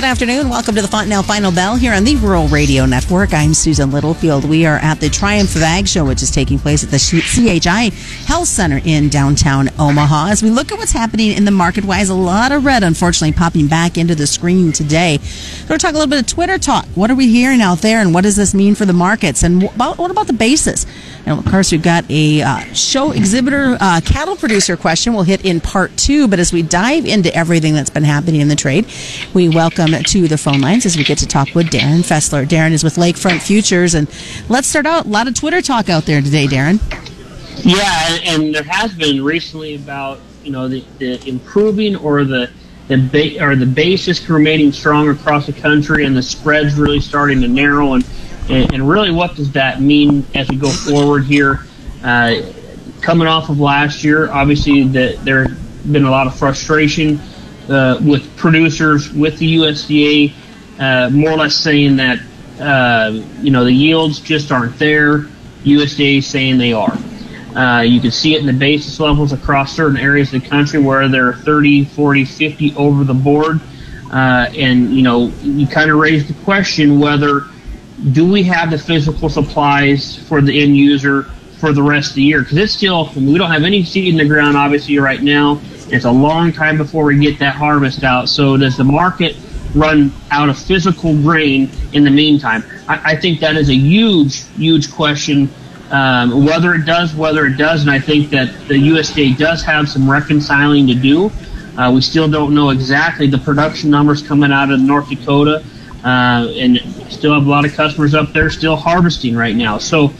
Good afternoon. Welcome to the Fontanelle Final Bell here on the Rural Radio Network. I'm Susan Littlefield. We are at the Triumph of Ag Show, which is taking place at the CHI Health Center in downtown Omaha. As we look at what's happening in the market wise, a lot of red, unfortunately, popping back into the screen today. We're going to talk a little bit of Twitter talk. What are we hearing out there, and what does this mean for the markets? And what about the basis? And of course, we've got a uh, show exhibitor, uh, cattle producer question we'll hit in part two. But as we dive into everything that's been happening in the trade, we welcome to the phone lines as we get to talk with Darin Fessler. Darin is with Lakefront Futures. And let's start out. A lot of Twitter talk out there today, Darin. Yeah, and there has been recently about, you know, the, the improving or the the ba- or the basis remaining strong across the country and the spreads really starting to narrow and and, and really, what does that mean as we go forward here? Uh, coming off of last year, obviously, that there's been a lot of frustration uh, with producers, with the USDA, uh, more or less saying that uh, you know the yields just aren't there. USDA saying they are. Uh, you can see it in the basis levels across certain areas of the country where they're 30, 40, 50 over the board. Uh, and, you know, you kind of raise the question whether do we have the physical supplies for the end user for the rest of the year? Because it's still, we don't have any seed in the ground, obviously, right now. It's a long time before we get that harvest out. So, does the market run out of physical grain in the meantime? I, I think that is a huge, huge question. Um, whether it does, whether it doesn't, I think that the USDA does have some reconciling to do. Uh, we still don't know exactly the production numbers coming out of North Dakota uh, and still have a lot of customers up there still harvesting right now. So,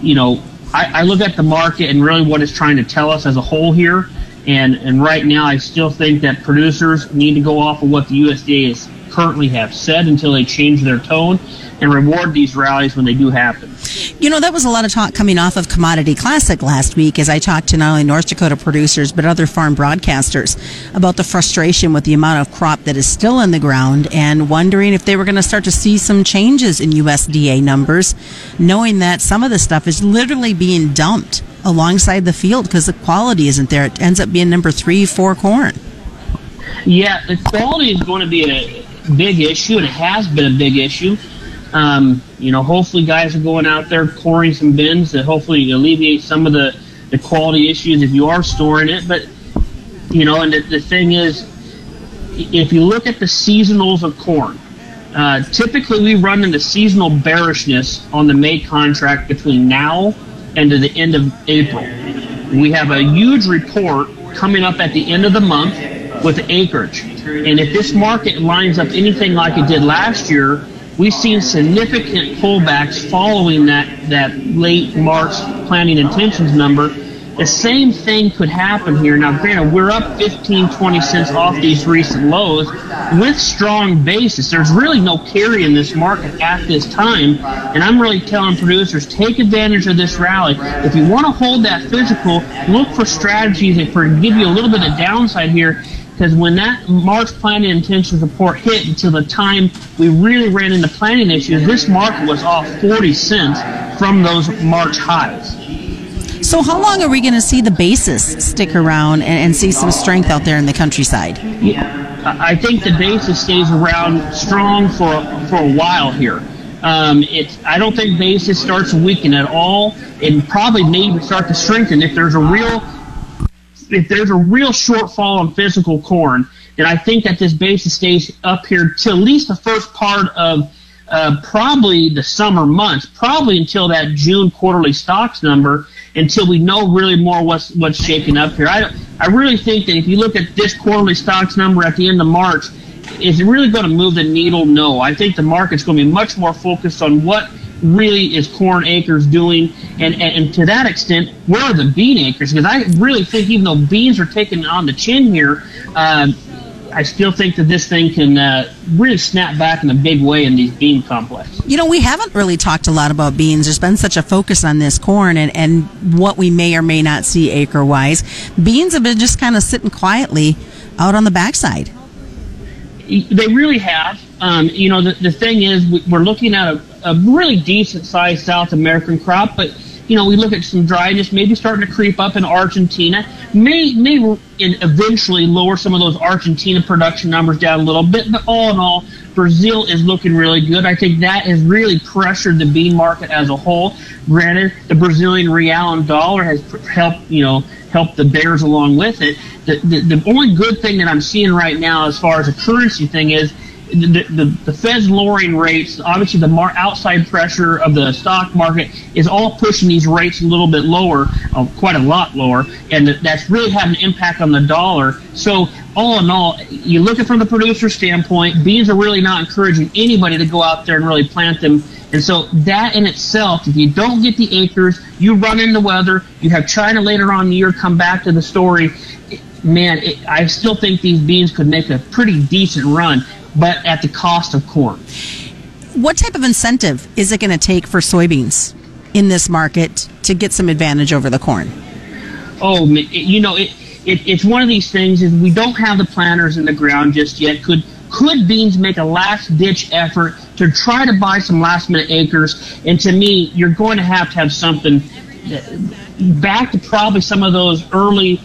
you know, I, I look at the market and really what it's trying to tell us as a whole here. And, and right now, I still think that producers need to go off of what the USDA is currently have said until they change their tone and reward these rallies when they do happen. You know, that was a lot of talk coming off of Commodity Classic last week as I talked to not only North Dakota producers but other farm broadcasters about the frustration with the amount of crop that is still in the ground and wondering if they were going to start to see some changes in USDA numbers, knowing that some of the stuff is literally being dumped alongside the field because the quality isn't there. It ends up being number three, four corn. Yeah, the quality is going to be a big issue, and it has been a big issue. Um, you know, hopefully guys are going out there coring some bins to hopefully alleviate some of the, the quality issues if you are storing it. But, you know, and the, the thing is, if you look at the seasonals of corn, uh, typically we run into seasonal bearishness on the May contract between now and to the end of April. We have a huge report coming up at the end of the month with acreage. And if this market lines up anything like it did last year, we've seen significant pullbacks following that, that late March planting intentions number. The same thing could happen here. Now, granted, we're up 15, 20 cents off these recent lows with strong basis. There's really no carry in this market at this time. And I'm really telling producers, take advantage of this rally. If you want to hold that physical, look for strategies that give you a little bit of downside here because when that March planting intention report hit until the time we really ran into planting issues, this market was off 40 cents from those March highs. So, how long are we going to see the basis stick around and, and, see some strength out there in the countryside? Yeah, I think the basis stays around strong for for a while here. Um, it's I don't think basis starts to weaken at all, and probably maybe start to strengthen if there's a real if there's a real shortfall on physical corn, then I think that this basis stays up here to at least the first part of uh, probably the summer months, probably until that June quarterly stocks number, until we know really more what's what's shaking up here. I I really think that if you look at this quarterly stocks number at the end of March, is it really going to move the needle? No. I think the market's going to be much more focused on what really is corn acres doing? And, and, and, to that extent, where are the bean acres? Because I really think even though beans are taking on the chin here, uh, I still think that this thing can uh, really snap back in a big way in these bean complexes. You know, we haven't really talked a lot about beans. There's been such a focus on this corn and, and what we may or may not see acre wise. Beans have been just kind of sitting quietly out on the backside. They really have. Um, you know, the, the thing is, we're looking at a, a really decent sized South American crop, but you know, we look at some dryness, maybe starting to creep up in Argentina, may may eventually lower some of those Argentina production numbers down a little bit. But all in all, Brazil is looking really good. I think that has really pressured the bean market as a whole. Granted, the Brazilian real and dollar has helped, you know, help the bears along with it. The, the, the only good thing that I'm seeing right now as far as a currency thing is the, the, the Fed's lowering rates, obviously the mar- outside pressure of the stock market is all pushing these rates a little bit lower, uh, quite a lot lower, and that's really having an impact on the dollar. So all in all, you look at it from the producer standpoint, beans are really not encouraging anybody to go out there and really plant them. And so that in itself, if you don't get the acres, you run into weather, you have China later on in the year come back to the story, man, it, I still think these beans could make a pretty decent run but at the cost of corn. What type of incentive is it going to take for soybeans in this market to get some advantage over the corn? Oh, you know, it, it, it's one of these things is we don't have the planters in the ground just yet. Could could beans make a last ditch effort to try to buy some last minute acres? And to me, you're going to have to have something uh, back to probably some of those early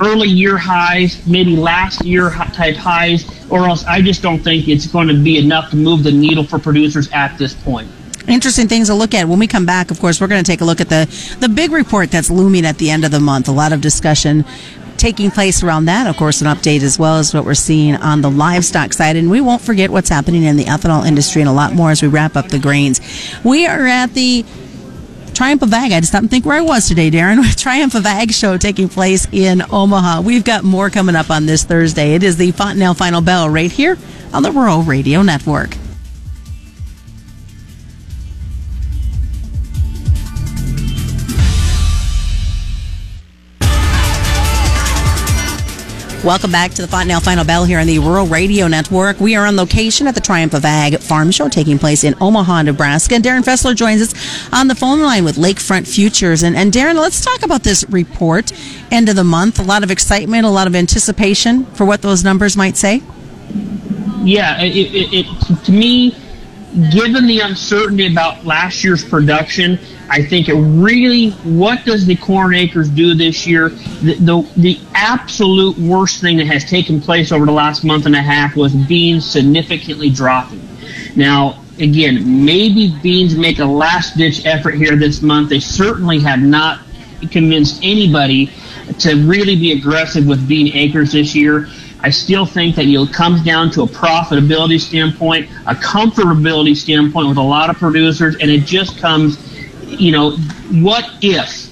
early year highs, maybe last year type highs, or else I just don't think it's going to be enough to move the needle for producers at this point. Interesting things to look at. When we come back of course we're going to take a look at the the big report that's looming at the end of the month. A lot of discussion taking place around that. Of course an update as well as what we're seeing on the livestock side. And we won't forget what's happening in the ethanol industry and a lot more as we wrap up the grains. We are at the Triumph of Ag. I just didn't think where I was today, Darin. Triumph of Ag show taking place in Omaha. We've got more coming up on this Thursday. It is the Fontanelle Final Bell right here on the Rural Radio Network. Welcome back to the Fontanelle Final Bell here on the Rural Radio Network. We are on location at the Triumph of Ag Farm Show taking place in Omaha, Nebraska. And Darin Fessler joins us on the phone line with Lakefront Futures. And, and Darin, let's talk about this report. End of the month, a lot of excitement, a lot of anticipation for what those numbers might say. Yeah, it, it, it to me, given the uncertainty about last year's production, I think it really, what does the corn acres do this year? The, the, the, absolute worst thing that has taken place over the last month and a half was beans significantly dropping. Now, again, maybe beans make a last ditch effort here this month. They certainly have not convinced anybody to really be aggressive with bean acres this year. I still think that it comes down to a profitability standpoint, a comfortability standpoint with a lot of producers, and it just comes you know, what if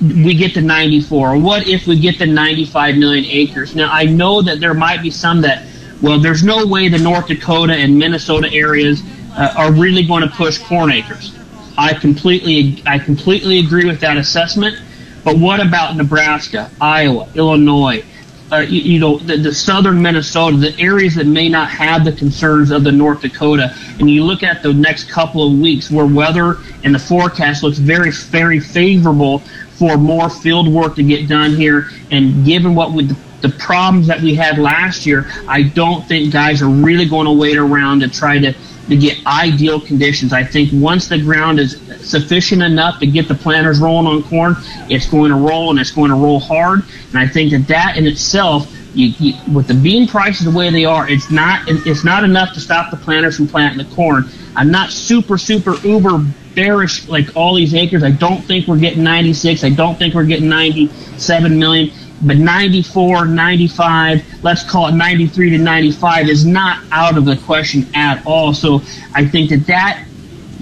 we get to 94? What if we get to 95 million acres? Now, I know that there might be some that, well, there's no way the North Dakota and Minnesota areas uh, are really going to push corn acres. I completely, I completely agree with that assessment. But what about Nebraska, Iowa, Illinois, uh, you, you, know, the, the, southern Minnesota, the areas that may not have the concerns of the North Dakota, and you look at the next couple of weeks where weather and the forecast looks very, very favorable for more field work to get done here, and given what we, the, problems that we had last year, I don't think guys are really going to wait around to try to to get ideal conditions. I think once the ground is sufficient enough to get the planters rolling on corn, it's going to roll and it's going to roll hard. And I think that that in itself, you, you, with the bean prices the way they are, it's not it's not enough to stop the planters from planting the corn. I'm not super super uber bearish like all these acres. I don't think we're getting 96. I don't think we're getting 97 million but 94, 95, let's call it 93 to 95 is not out of the question at all. So I think that that,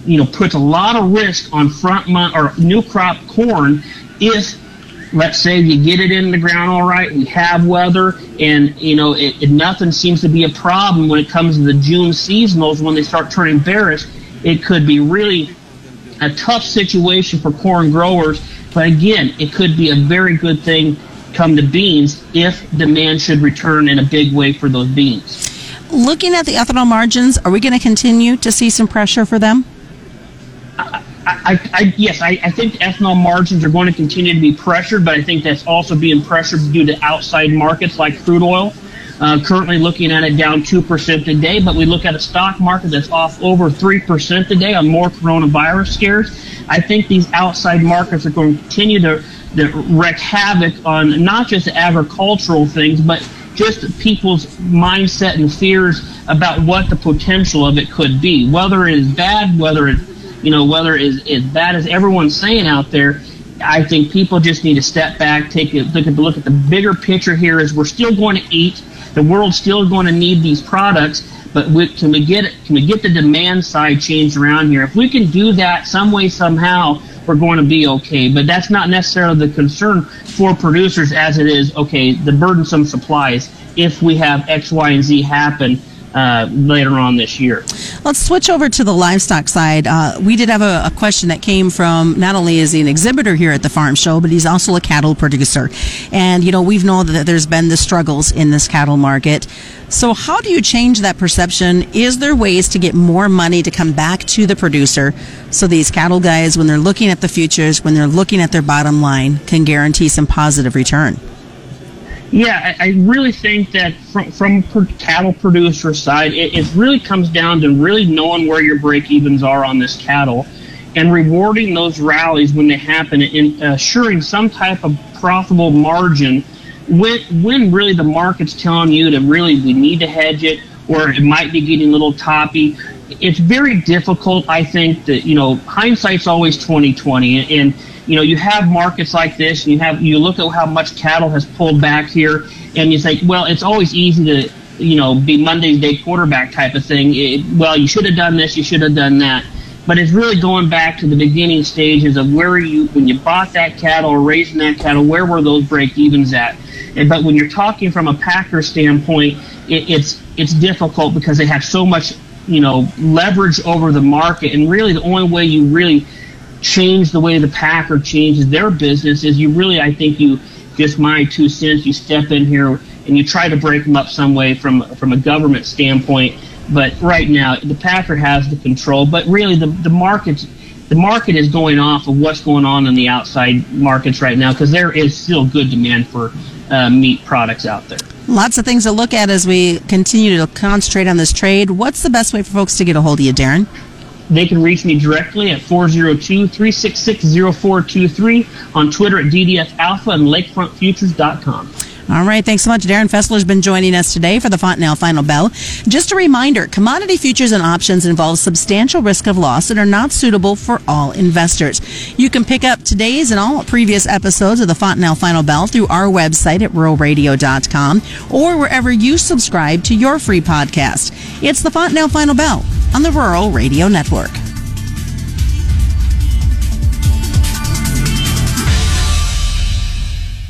you know, puts a lot of risk on front month or new crop corn if let's say you get it in the ground all right, we have weather, and you know it, it, nothing seems to be a problem when it comes to the June seasonals when they start turning bearish. It could be really a tough situation for corn growers, but again, it could be a very good thing come to beans if demand should return in a big way for those beans. Looking at the ethanol margins, are we going to continue to see some pressure for them? I, I, I, yes, I, I think ethanol margins are going to continue to be pressured, but I think that's also being pressured due to outside markets like crude oil. Uh, currently looking at it down 2% today, but we look at a stock market that's off over 3% today on more coronavirus scares. I think these outside markets are going to continue to, to wreak havoc on not just agricultural things, but just people's mindset and fears about what the potential of it could be. Whether it is bad, whether it, you know, whether it is as bad as everyone's saying out there, I think people just need to step back, take a look at the look at the bigger picture here. Is we're still going to eat the world's still going to need these products, but we, can we get can we get the demand side changed around here? If we can do that some way somehow, we're going to be okay. But that's not necessarily the concern for producers as it is okay the burdensome supplies if we have X, Y, and Z happen uh, later on this year. Let's switch over to the livestock side. Uh, we did have a, a, question that came from not only is he an exhibitor here at the farm show, but he's also a cattle producer. And, you know, we've known that there's been the struggles in this cattle market. So, how do you change that perception? Is there ways to get more money to come back to the producer so these cattle guys, when they're looking at the futures, when they're looking at their bottom line, can guarantee some positive return? Yeah, I, I really think that from from cattle producer side, it, it really comes down to really knowing where your break evens are on this cattle, and rewarding those rallies when they happen, and assuring some type of profitable margin when when really the market's telling you to really we need to hedge it, or it might be getting a little toppy. It's very difficult, I think, that you know hindsight's always twenty twenty, and, and you know, you have markets like this, and you have you look at how much cattle has pulled back here, and you think, well, it's always easy to, you know, be Monday's day quarterback type of thing. It, well, you should have done this, you should have done that, but it's really going back to the beginning stages of where you when you bought that cattle or raising that cattle, where were those break evens at? And, but when you're talking from a packer standpoint, it, it's it's difficult because they have so much you know leverage over the market, and really the only way you really change the way the Packer changes their business is you really, I think you, just my two cents, you step in here and you try to break them up some way from, from a government standpoint. But right now, the Packer has the control, but really the, the markets, the market is going off of what's going on in the outside markets right now because there is still good demand for uh, meat products out there. Lots of things to look at as we continue to concentrate on this trade. What's the best way for folks to get a hold of you, Darin? They can reach me directly at 402-366-0423 on Twitter at DDF Alpha and lakefrontfutures.com. All right. Thanks so much. Darin Fessler's been joining us today for the Fontanelle Final Bell. Just a reminder, commodity futures and options involve substantial risk of loss and are not suitable for all investors. You can pick up today's and all previous episodes of the Fontanelle Final Bell through our website at ruralradio.com or wherever you subscribe to your free podcast. It's the Fontanelle Final Bell on the Rural Radio Network.